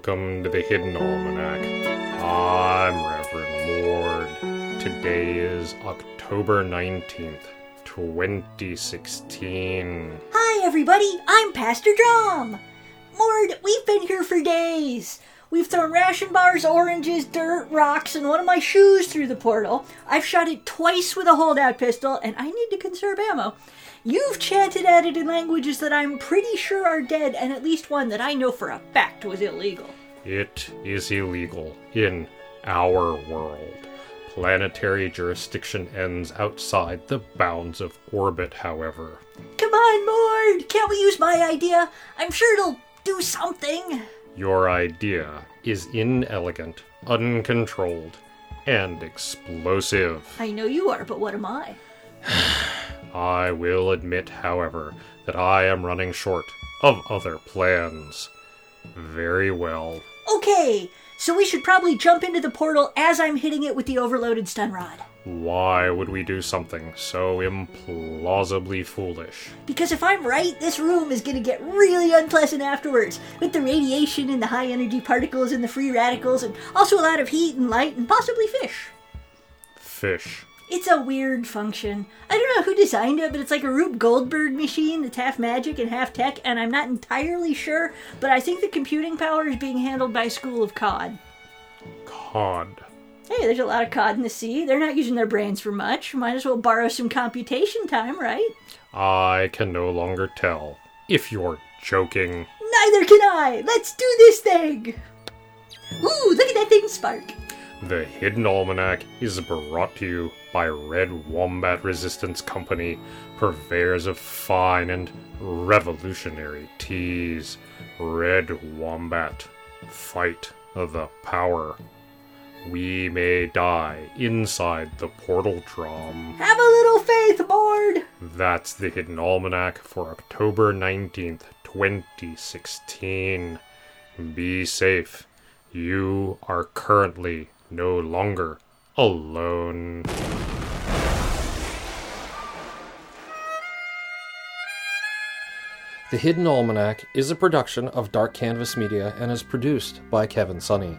Welcome to the Hidden Almanac. I'm Reverend Mord. Today is October 19th, 2016. Hi, everybody. I'm Pastor Drum. Mord, we've been here for days. We've thrown ration bars, oranges, dirt, rocks, and one of my shoes through the portal. I've shot it twice with a holdout pistol, and I need to conserve ammo. You've chanted at it in languages that I'm pretty sure are dead, and at least one that I know for a fact was illegal. It is illegal in our world. Planetary jurisdiction ends outside the bounds of orbit, however. Come on, Mord! Can't we use my idea? I'm sure it'll do something. Your idea is inelegant, uncontrolled, and explosive. I know you are, but what am I? I will admit, however, that I am running short of other plans. Very well. Okay, so we should probably jump into the portal as I'm hitting it with the overloaded stun rod. Why would we do something so implausibly foolish? Because if I'm right, this room is gonna get really unpleasant afterwards, with the radiation and the high energy particles and the free radicals, and also a lot of heat and light and possibly fish. Fish. It's a weird function. I don't know who designed it, but it's like a Rube Goldberg machine that's half magic and half tech, and I'm not entirely sure, but I think the computing power is being handled by school of COD. Cod. Hey, there's a lot of COD in the sea. They're not using their brains for much. Might as well borrow some computation time, right? I can no longer tell if you're joking. Neither can I! Let's do this thing! Ooh, look at that thing spark! The Hidden Almanac is brought to you by Red Wombat Resistance Company, purveyors of fine and revolutionary teas. Red Wombat, fight the power. We may die inside the portal drum. Have a little faith, Mord! That's the Hidden Almanac for October 19th, 2016. Be safe. You are currently no longer alone. The Hidden Almanac is a production of Dark Canvas Media and is produced by Kevin Sonney.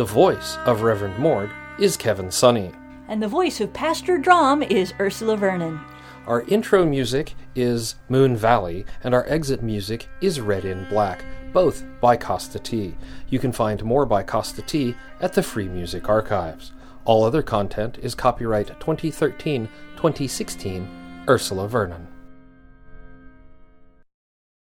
The voice of Reverend Mord is Kevin Sonney. And the voice of Pastor Drum is Ursula Vernon. Our intro music is Moon Valley, and our exit music is Red in Black, both by Kosta T. You can find more by Kosta T at the Free Music Archives. All other content is copyright 2013 2016 Ursula Vernon.